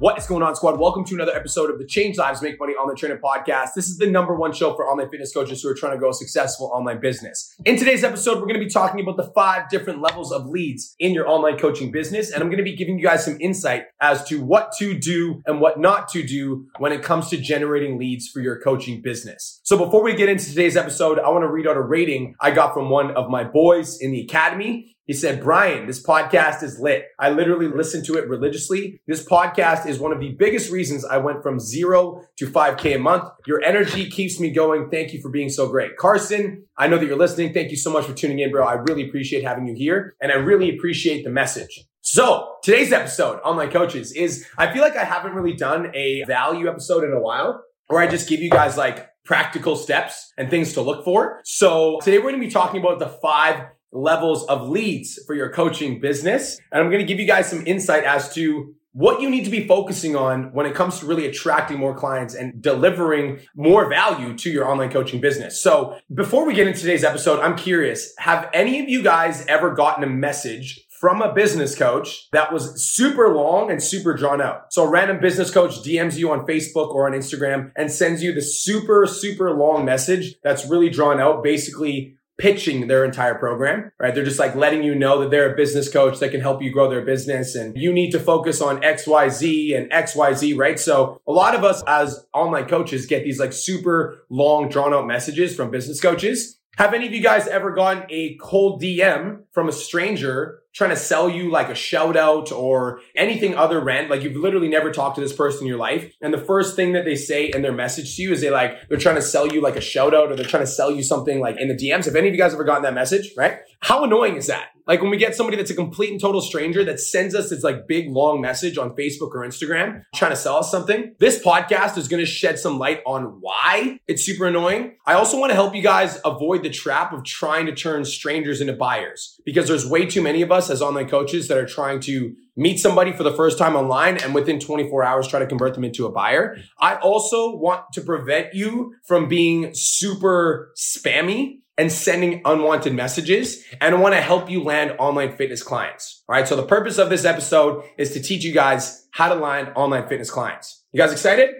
What is going on, squad? Welcome to another episode of the Change Lives Make Money Online Trainer Podcast. This is the number one show for online fitness coaches who are trying to grow a successful online business. In today's episode, we're going to be talking about the five different levels of leads in your online coaching business. And I'm going to be giving you guys some insight as to what to do and what not to do when it comes to generating leads for your coaching business. So before we get into today's episode, I want to read out a rating I got from one of my boys in the academy. He said, Brian, this podcast is lit. I literally listen to it religiously. This podcast is one of the biggest reasons I went from zero to 5K a month. Your energy keeps me going. Thank you for being so great. Carson, I know that you're listening. Thank you so much for tuning in, bro. I really appreciate having you here and I really appreciate the message. So today's episode, Online Coaches, is I feel like I haven't really done a value episode in a while where I just give you guys like practical steps and things to look for. So today we're going to be talking about the five levels of leads for your coaching business. And I'm going to give you guys some insight as to what you need to be focusing on when it comes to really attracting more clients and delivering more value to your online coaching business. So before we get into today's episode, I'm curious, have any of you guys ever gotten a message from a business coach that was super long and super drawn out. So a random business coach DMs you on Facebook or on Instagram and sends you the super, super long message that's really drawn out, basically pitching their entire program, right? They're just like letting you know that they're a business coach that can help you grow their business and you need to focus on XYZ and XYZ, right? So a lot of us as online coaches get these like super long drawn out messages from business coaches. Have any of you guys ever gotten a cold DM from a stranger trying to sell you like a shout out or anything other random. Like you've literally never talked to this person in your life. And the first thing that they say in their message to you is they like, they're trying to sell you like a shout out or they're trying to sell you something like in the DMs. Have any of you guys ever gotten that message? Right? How annoying is that? Like when we get somebody that's a complete and total stranger that sends us this like big long message on Facebook or Instagram trying to sell us something. This podcast is going to shed some light on why it's super annoying. I also want to help you guys avoid the trap of trying to turn strangers into buyers because there's way too many of us as online coaches that are trying to meet somebody for the first time online and within 24 hours try to convert them into a buyer. I also want to prevent you from being super spammy and sending unwanted messages. And I want to help you land online fitness clients. All right. So the purpose of this episode is to teach you guys how to land online fitness clients. You guys excited?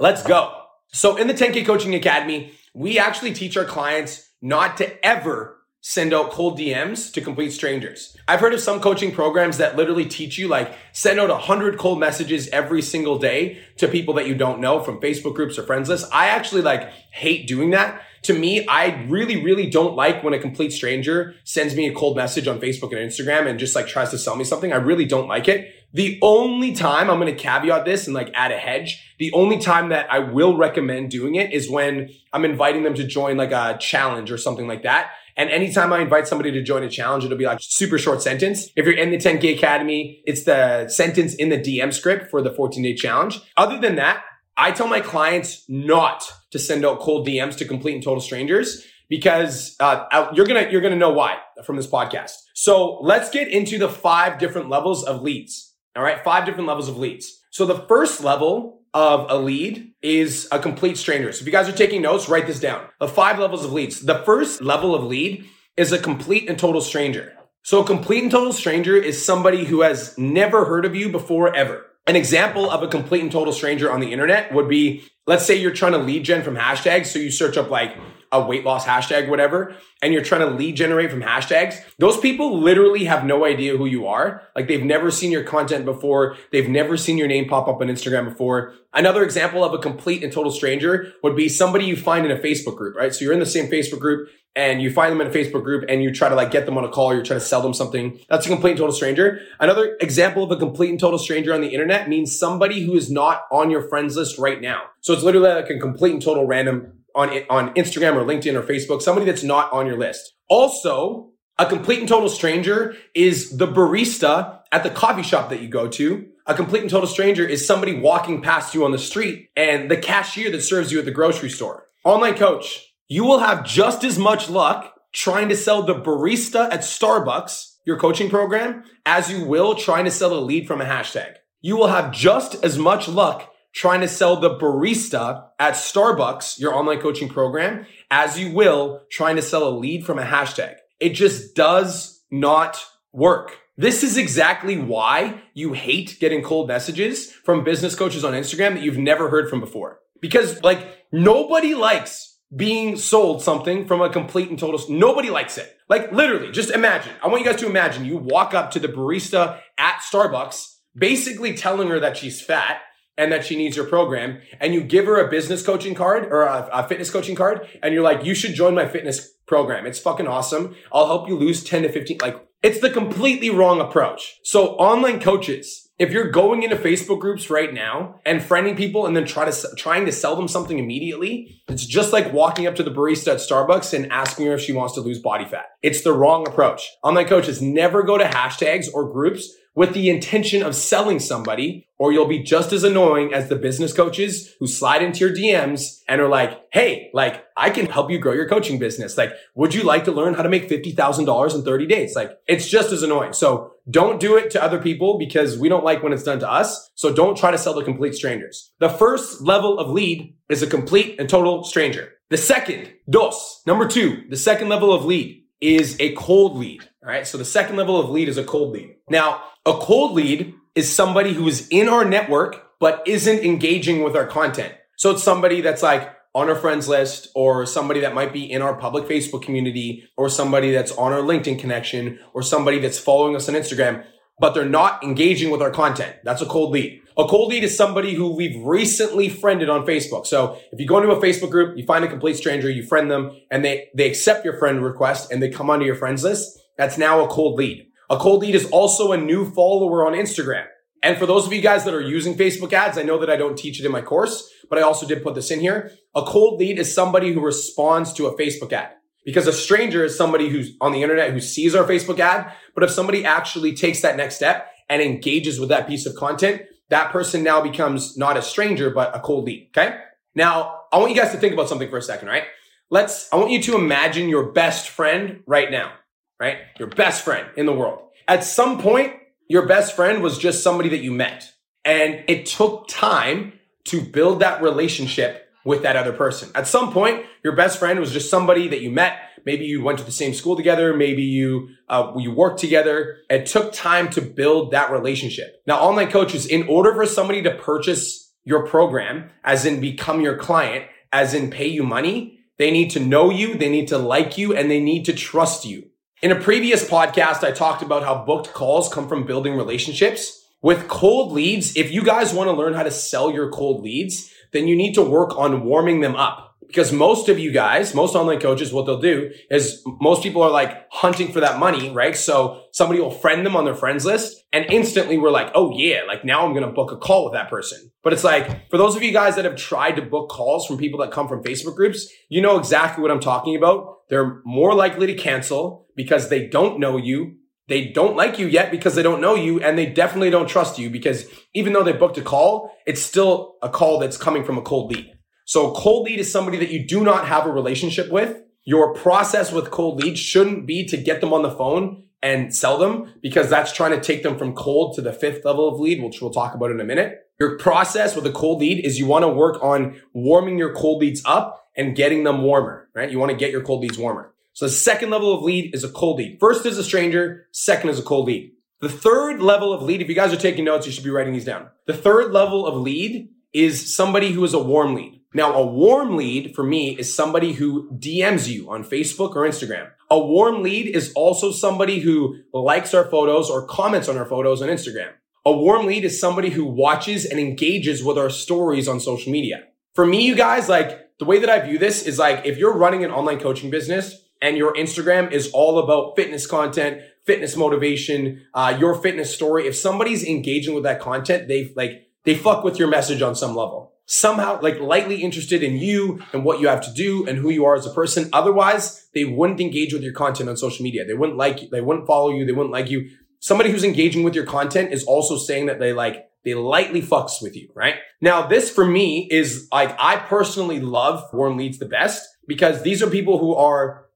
Let's go. So in the 10K Coaching Academy, we actually teach our clients not to ever send out cold DMs to complete strangers. I've heard of some coaching programs that literally teach you like send out 100 cold messages every single day to people that you don't know from Facebook groups or friends lists. I actually like hate doing that. To me, I really, really don't like when a complete stranger sends me a cold message on Facebook and Instagram and just like tries to sell me something. I really don't like it. The only time I'm going to caveat this and like add a hedge, the only time that I will recommend doing it is when I'm inviting them to join like a challenge or something like that and anytime I invite somebody to join a challenge, it'll be like super short sentence. If you're in the 10K Academy, it's the sentence in the DM script for the 14 day challenge. Other than that, I tell my clients not to send out cold DMs to complete and total strangers because uh, you're gonna you're gonna know why from this podcast. So let's get into the five different levels of leads. All right, five different levels of leads. So the first level of a lead is a complete stranger. So if you guys are taking notes, write this down. The five levels of leads. The first level of lead is a complete and total stranger. So a complete and total stranger is somebody who has never heard of you before ever. An example of a complete and total stranger on the internet would be, let's say you're trying to lead gen from hashtags. So you search up like a weight loss hashtag, whatever, and you're trying to lead generate from hashtags, those people literally have no idea who you are. Like they've never seen your content before. They've never seen your name pop up on Instagram before. Another example of a complete and total stranger would be somebody you find in a Facebook group, right? So you're in the same Facebook group and you find them in a Facebook group and you try to like get them on a call or you're trying to sell them something. That's a complete and total stranger. Another example of a complete and total stranger on the internet means somebody who is not on your friends list right now. So it's literally like a complete and total random on, on Instagram or LinkedIn or Facebook, somebody that's not on your list. Also, a complete and total stranger is the barista at the coffee shop that you go to. A complete and total stranger is somebody walking past you on the street and the cashier that serves you at the grocery store. Online coach, you will have just as much luck trying to sell the barista at Starbucks, your coaching program, as you will trying to sell a lead from a hashtag. You will have just as much luck trying to sell the barista at Starbucks, your online coaching program, as you will trying to sell a lead from a hashtag. It just does not work. This is exactly why you hate getting cold messages from business coaches on Instagram that you've never heard from before. Because like nobody likes being sold something from a complete and total, nobody likes it. Like literally, just imagine. I want you guys to imagine you walk up to the barista at Starbucks, basically telling her that she's fat and that she needs your program and you give her a business coaching card or a, a, fitness coaching card and you're like, you should join my fitness program. It's fucking awesome. I'll help you lose 10 to 15. Like it's the completely wrong approach. So online coaches, if you're going into Facebook groups right now and friending people and then try to trying to sell them something immediately, it's just like walking up to the barista at Starbucks and asking her if she wants to lose body fat. It's the wrong approach. Online coaches never go to hashtags or groups with the intention of selling somebody, or you'll be just as annoying as the business coaches who slide into your DMs and are like, Hey, like I can help you grow your coaching business. Like, would you like to learn how to make $50,000 in 30 days? Like it's just as annoying. So don't do it to other people because we don't like when it's done to us. So don't try to sell to complete strangers. The first level of lead is a complete and total stranger. The second, dos, number two, the second level of lead is a cold lead. All right. So the second level of lead is a cold lead. Now, a cold lead is somebody who is in our network, but isn't engaging with our content. So it's somebody that's like on our friends list or somebody that might be in our public Facebook community or somebody that's on our LinkedIn connection or somebody that's following us on Instagram, but they're not engaging with our content. That's a cold lead. A cold lead is somebody who we've recently friended on Facebook. So if you go into a Facebook group, you find a complete stranger, you friend them and they, they accept your friend request and they come onto your friends list. That's now a cold lead. A cold lead is also a new follower on Instagram. And for those of you guys that are using Facebook ads, I know that I don't teach it in my course, but I also did put this in here. A cold lead is somebody who responds to a Facebook ad. Because a stranger is somebody who's on the internet who sees our Facebook ad. But if somebody actually takes that next step and engages with that piece of content, that person now becomes not a stranger, but a cold lead. Okay. Now I want you guys to think about something for a second, right? Let's, I want you to imagine your best friend right now, right? Your best friend in the world. At some point, your best friend was just somebody that you met and it took time to build that relationship with that other person. At some point, your best friend was just somebody that you met. Maybe you went to the same school together. Maybe you, uh, you worked together. It took time to build that relationship. Now, online coaches, in order for somebody to purchase your program, as in become your client, as in pay you money, they need to know you, they need to like you, and they need to trust you. In a previous podcast, I talked about how booked calls come from building relationships. With cold leads, if you guys want to learn how to sell your cold leads, then you need to work on warming them up. Because most of you guys, most online coaches, what they'll do is most people are like hunting for that money, right? So somebody will friend them on their friends list and instantly we're like, oh yeah, like now I'm going to book a call with that person. But it's like, for those of you guys that have tried to book calls from people that come from Facebook groups, you know exactly what I'm talking about. They're more likely to cancel because they don't know you. They don't like you yet because they don't know you and they definitely don't trust you because even though they booked a call, it's still a call that's coming from a cold lead. So cold lead is somebody that you do not have a relationship with. Your process with cold leads shouldn't be to get them on the phone and sell them because that's trying to take them from cold to the fifth level of lead, which we'll talk about in a minute. Your process with a cold lead is you want to work on warming your cold leads up and getting them warmer, right? You want to get your cold leads warmer. So the second level of lead is a cold lead. First is a stranger. Second is a cold lead. The third level of lead, if you guys are taking notes, you should be writing these down. The third level of lead is somebody who is a warm lead. Now, a warm lead for me is somebody who DMs you on Facebook or Instagram. A warm lead is also somebody who likes our photos or comments on our photos on Instagram. A warm lead is somebody who watches and engages with our stories on social media. For me, you guys, like the way that I view this is like if you're running an online coaching business and your Instagram is all about fitness content, fitness motivation, uh, your fitness story, if somebody's engaging with that content, they like, they fuck with your message on some level somehow like lightly interested in you and what you have to do and who you are as a person. Otherwise, they wouldn't engage with your content on social media. They wouldn't like you. They wouldn't follow you. They wouldn't like you. Somebody who's engaging with your content is also saying that they like, they lightly fucks with you, right? Now, this for me is like, I personally love warm leads the best because these are people who are,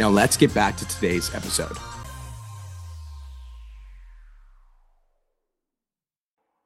Now let's get back to today's episode.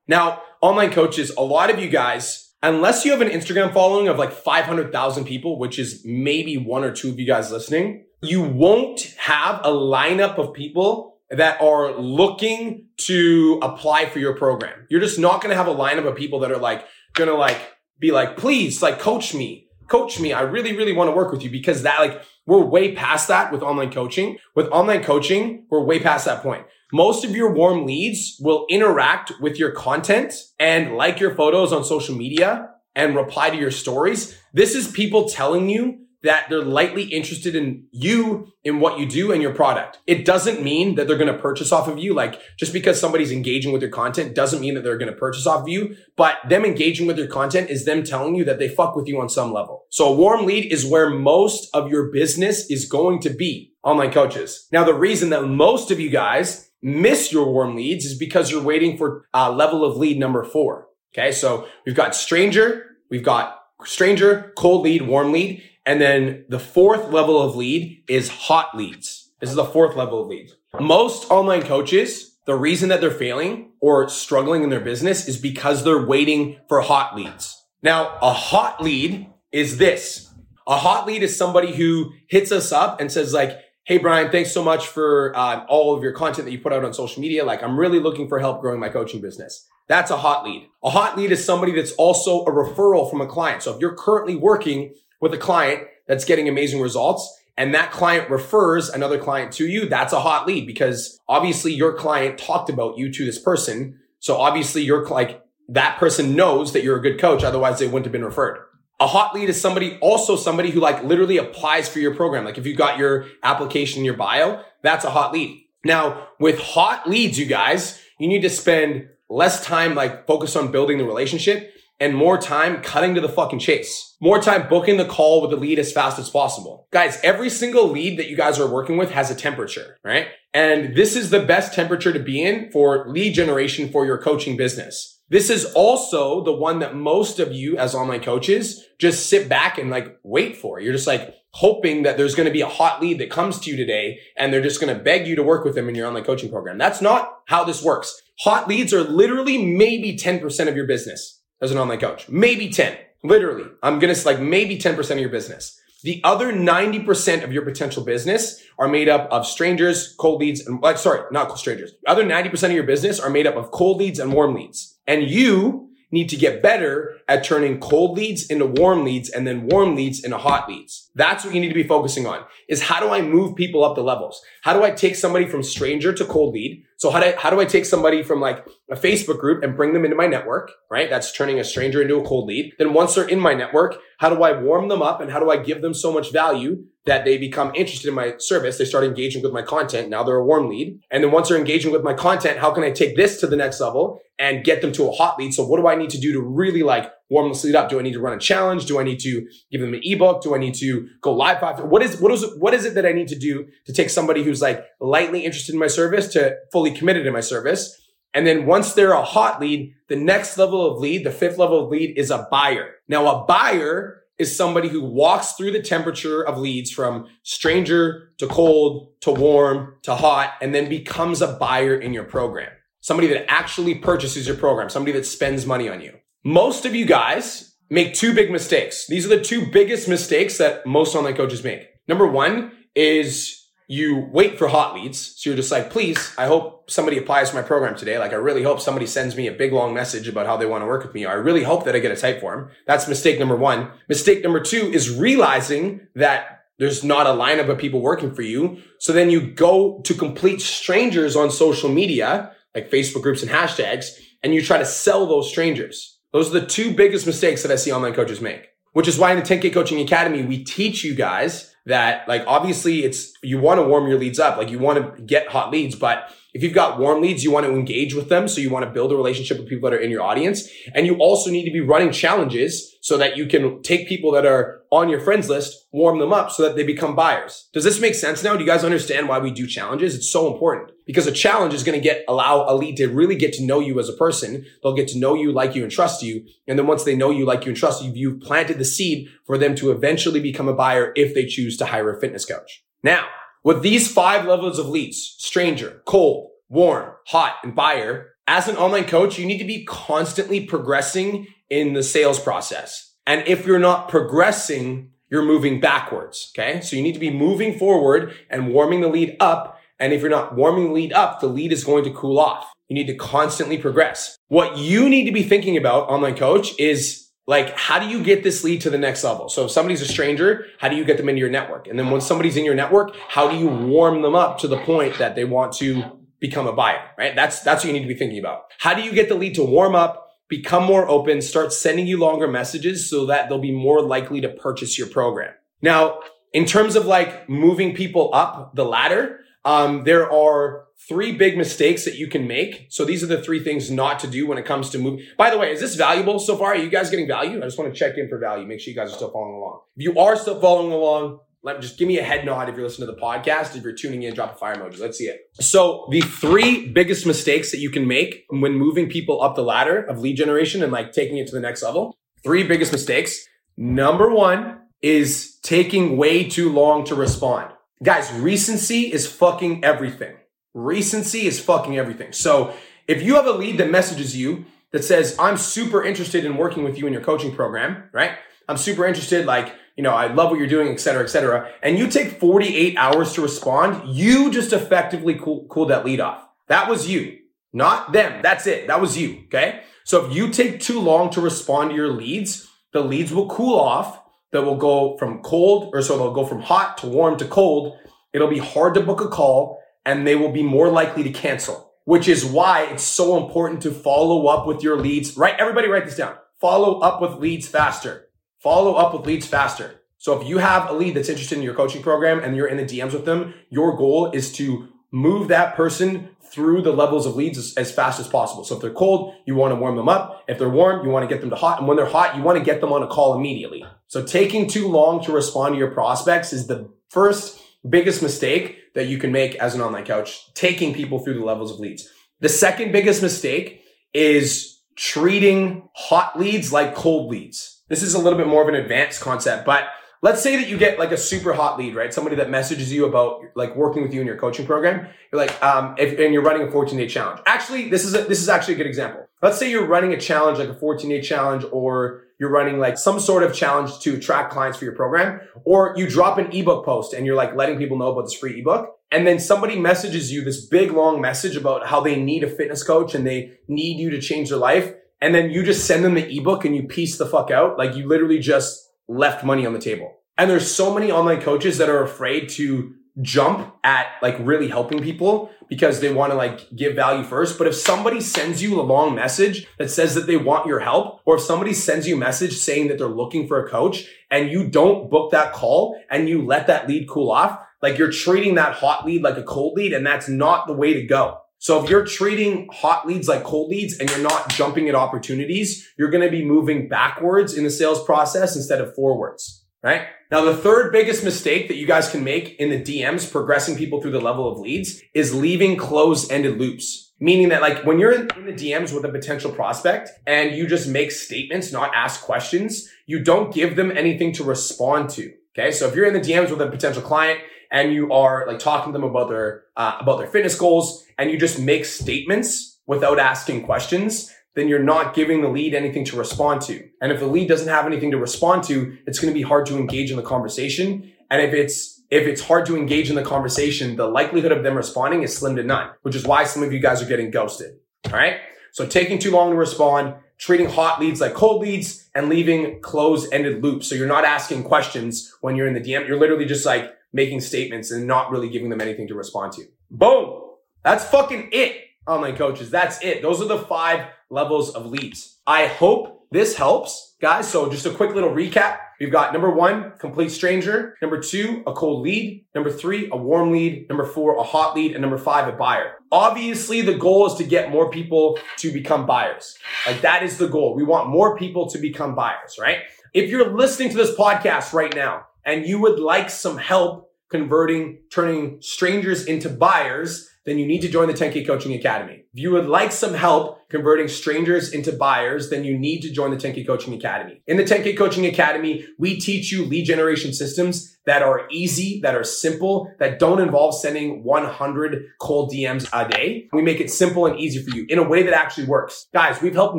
Now, online coaches, a lot of you guys, unless you have an Instagram following of like 500,000 people, which is maybe one or two of you guys listening, you won't have a lineup of people that are looking to apply for your program. You're just not going to have a lineup of people that are like, going to like be like, please, like coach me, coach me. I really, really want to work with you because that like, we're way past that with online coaching. With online coaching, we're way past that point. Most of your warm leads will interact with your content and like your photos on social media and reply to your stories. This is people telling you that they're lightly interested in you, in what you do and your product. It doesn't mean that they're going to purchase off of you. Like just because somebody's engaging with your content doesn't mean that they're going to purchase off of you, but them engaging with your content is them telling you that they fuck with you on some level. So a warm lead is where most of your business is going to be online coaches. Now, the reason that most of you guys miss your warm leads is because you're waiting for uh, level of lead number four. Okay. So we've got stranger, we've got stranger, cold lead, warm lead. And then the fourth level of lead is hot leads. This is the fourth level of lead. Most online coaches, the reason that they're failing or struggling in their business is because they're waiting for hot leads. Now, a hot lead is this. A hot lead is somebody who hits us up and says like, Hey, Brian, thanks so much for uh, all of your content that you put out on social media. Like, I'm really looking for help growing my coaching business. That's a hot lead. A hot lead is somebody that's also a referral from a client. So if you're currently working with a client that's getting amazing results and that client refers another client to you, that's a hot lead because obviously your client talked about you to this person. So obviously you're like, that person knows that you're a good coach. Otherwise they wouldn't have been referred. A hot lead is somebody, also somebody who like literally applies for your program. Like if you got your application in your bio, that's a hot lead. Now with hot leads, you guys, you need to spend less time like focus on building the relationship and more time cutting to the fucking chase. More time booking the call with the lead as fast as possible. Guys, every single lead that you guys are working with has a temperature, right? And this is the best temperature to be in for lead generation for your coaching business. This is also the one that most of you as online coaches just sit back and like wait for. You're just like hoping that there's going to be a hot lead that comes to you today and they're just going to beg you to work with them in your online coaching program. That's not how this works. Hot leads are literally maybe 10% of your business as an online coach. Maybe 10. Literally. I'm going to like maybe 10% of your business. The other 90% of your potential business are made up of strangers, cold leads, and like, sorry, not strangers. The other 90% of your business are made up of cold leads and warm leads. And you need to get better at turning cold leads into warm leads and then warm leads into hot leads. That's what you need to be focusing on is how do I move people up the levels? How do I take somebody from stranger to cold lead? So how do, I, how do I take somebody from like a Facebook group and bring them into my network, right? That's turning a stranger into a cold lead. Then once they're in my network, how do I warm them up and how do I give them so much value that they become interested in my service? They start engaging with my content. Now they're a warm lead. And then once they're engaging with my content, how can I take this to the next level and get them to a hot lead? So what do I need to do to really like warm this lead up? Do I need to run a challenge? Do I need to give them an ebook? Do I need to go live? What is, what is, what is it that I need to do to take somebody who's like lightly interested in my service to fully committed in my service? And then once they're a hot lead, the next level of lead, the fifth level of lead is a buyer. Now a buyer is somebody who walks through the temperature of leads from stranger to cold to warm to hot and then becomes a buyer in your program. Somebody that actually purchases your program, somebody that spends money on you. Most of you guys make two big mistakes. These are the two biggest mistakes that most online coaches make. Number one is you wait for hot leads. So you're just like, please, I hope somebody applies to my program today. Like, I really hope somebody sends me a big long message about how they want to work with me. I really hope that I get a Typeform. That's mistake number one. Mistake number two is realizing that there's not a lineup of people working for you. So then you go to complete strangers on social media, like Facebook groups and hashtags, and you try to sell those strangers. Those are the two biggest mistakes that I see online coaches make, which is why in the 10K Coaching Academy, we teach you guys that like obviously it's you want to warm your leads up like you want to get hot leads but If you've got warm leads, you want to engage with them. So you want to build a relationship with people that are in your audience. And you also need to be running challenges so that you can take people that are on your friends list, warm them up so that they become buyers. Does this make sense now? Do you guys understand why we do challenges? It's so important because a challenge is going to get, allow a lead to really get to know you as a person. They'll get to know you, like you, and trust you. And then once they know you, like you, and trust you, you've planted the seed for them to eventually become a buyer if they choose to hire a fitness coach. Now, with these five levels of leads, stranger, cold, warm, hot, and buyer, as an online coach, you need to be constantly progressing in the sales process. And if you're not progressing, you're moving backwards. Okay. So you need to be moving forward and warming the lead up. And if you're not warming the lead up, the lead is going to cool off. You need to constantly progress. What you need to be thinking about, online coach, is like, how do you get this lead to the next level? So if somebody's a stranger, how do you get them into your network? And then when somebody's in your network, how do you warm them up to the point that they want to become a buyer, right? That's, that's what you need to be thinking about. How do you get the lead to warm up, become more open, start sending you longer messages so that they'll be more likely to purchase your program? Now, in terms of like moving people up the ladder, um, there are three big mistakes that you can make. So these are the three things not to do when it comes to moving. By the way, is this valuable so far? Are you guys getting value? I just want to check in for value. Make sure you guys are still following along. If you are still following along, let just give me a head nod if you're listening to the podcast. If you're tuning in, drop a fire emoji. Let's see it. So the three biggest mistakes that you can make when moving people up the ladder of lead generation and like taking it to the next level. Three biggest mistakes. Number one is taking way too long to respond. Guys, recency is fucking everything. Recency is fucking everything. So if you have a lead that messages you that says, I'm super interested in working with you in your coaching program, right? I'm super interested, like, you know, I love what you're doing, et cetera, et cetera. And you take 48 hours to respond. You just effectively cool, cooled that lead off. That was you, not them. That's it. That was you. Okay. So if you take too long to respond to your leads, the leads will cool off that will go from cold or so they'll go from hot to warm to cold. It'll be hard to book a call and they will be more likely to cancel, which is why it's so important to follow up with your leads. Right? Everybody write this down. Follow up with leads faster. Follow up with leads faster. So if you have a lead that's interested in your coaching program and you're in the DMs with them, your goal is to move that person through the levels of leads as, as, fast as possible. So if they're cold, you want to warm them up. If they're warm, you want to get them to hot. And when they're hot, you want to get them on a call immediately. So taking too long to respond to your prospects is the first biggest mistake that you can make as an online coach, taking people through the levels of leads. The second biggest mistake is treating hot leads like cold leads. This is a little bit more of an advanced concept, but let's say that you get like a super hot lead, right? Somebody that messages you about like working with you in your coaching program. You're like, um, if, and you're running a 14 day challenge. Actually, this is a, this is actually a good example. Let's say you're running a challenge, like a 14 day challenge, or you're running like some sort of challenge to attract clients for your program, or you drop an ebook post and you're like letting people know about this free ebook. And then somebody messages you this big long message about how they need a fitness coach and they need you to change their life. And then you just send them the ebook and you piece the fuck out. Like you literally just left money on the table. And there's so many online coaches that are afraid to jump at like really helping people because they want to like give value first. But if somebody sends you a long message that says that they want your help, or if somebody sends you a message saying that they're looking for a coach and you don't book that call and you let that lead cool off, like you're treating that hot lead like a cold lead and that's not the way to go. So if you're treating hot leads like cold leads and you're not jumping at opportunities, you're going to be moving backwards in the sales process instead of forwards right? Now, the third biggest mistake that you guys can make in the DMs, progressing people through the level of leads is leaving closed ended loops. Meaning that like when you're in, the DMs with a potential prospect and you just make statements, not ask questions, you don't give them anything to respond to. Okay. So if you're in the DMs with a potential client and you are like talking to them about their, uh, about their fitness goals and you just make statements without asking questions, then you're not giving the lead anything to respond to. And if the lead doesn't have anything to respond to, it's going to be hard to engage in the conversation. And if it's, if it's hard to engage in the conversation, the likelihood of them responding is slim to none, which is why some of you guys are getting ghosted. All right. So taking too long to respond, treating hot leads like cold leads and leaving closed ended loops. So you're not asking questions when you're in the DM. You're literally just like making statements and not really giving them anything to respond to. Boom. That's fucking it online coaches. That's it. Those are the five levels of leads. I hope this helps, guys. So just a quick little recap. We've got number one, complete stranger. Number two, a cold lead. Number three, a warm lead. Number four, a hot lead. And number five, a buyer. Obviously, the goal is to get more people to become buyers. Like that is the goal. We want more people to become buyers, right? If you're listening to this podcast right now and you would like some help converting, turning strangers into buyers, then you need to join the 10K Coaching Academy. If you would like some help converting strangers into buyers, then you need to join the 10K Coaching Academy. In the 10K Coaching Academy, we teach you lead generation systems that are easy, that are simple, that don't involve sending 100 cold DMs a day. We make it simple and easy for you in a way that actually works. Guys, we've helped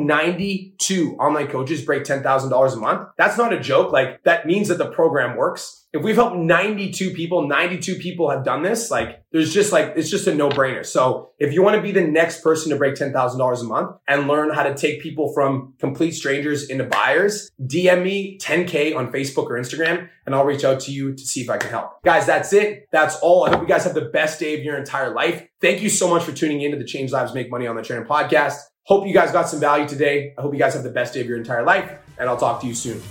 92 online coaches break $10,000 a month. That's not a joke. Like that means that the program works if we've helped 92 people, 92 people have done this, like there's just like, it's just a no brainer. So if you want to be the next person to break $10,000 a month and learn how to take people from complete strangers into buyers, DM me 10K on Facebook or Instagram and I'll reach out to you to see if I can help. Guys, that's it. That's all. I hope you guys have the best day of your entire life. Thank you so much for tuning in to the Change Lives Make Money Online Trainer podcast. Hope you guys got some value today. I hope you guys have the best day of your entire life and I'll talk to you soon.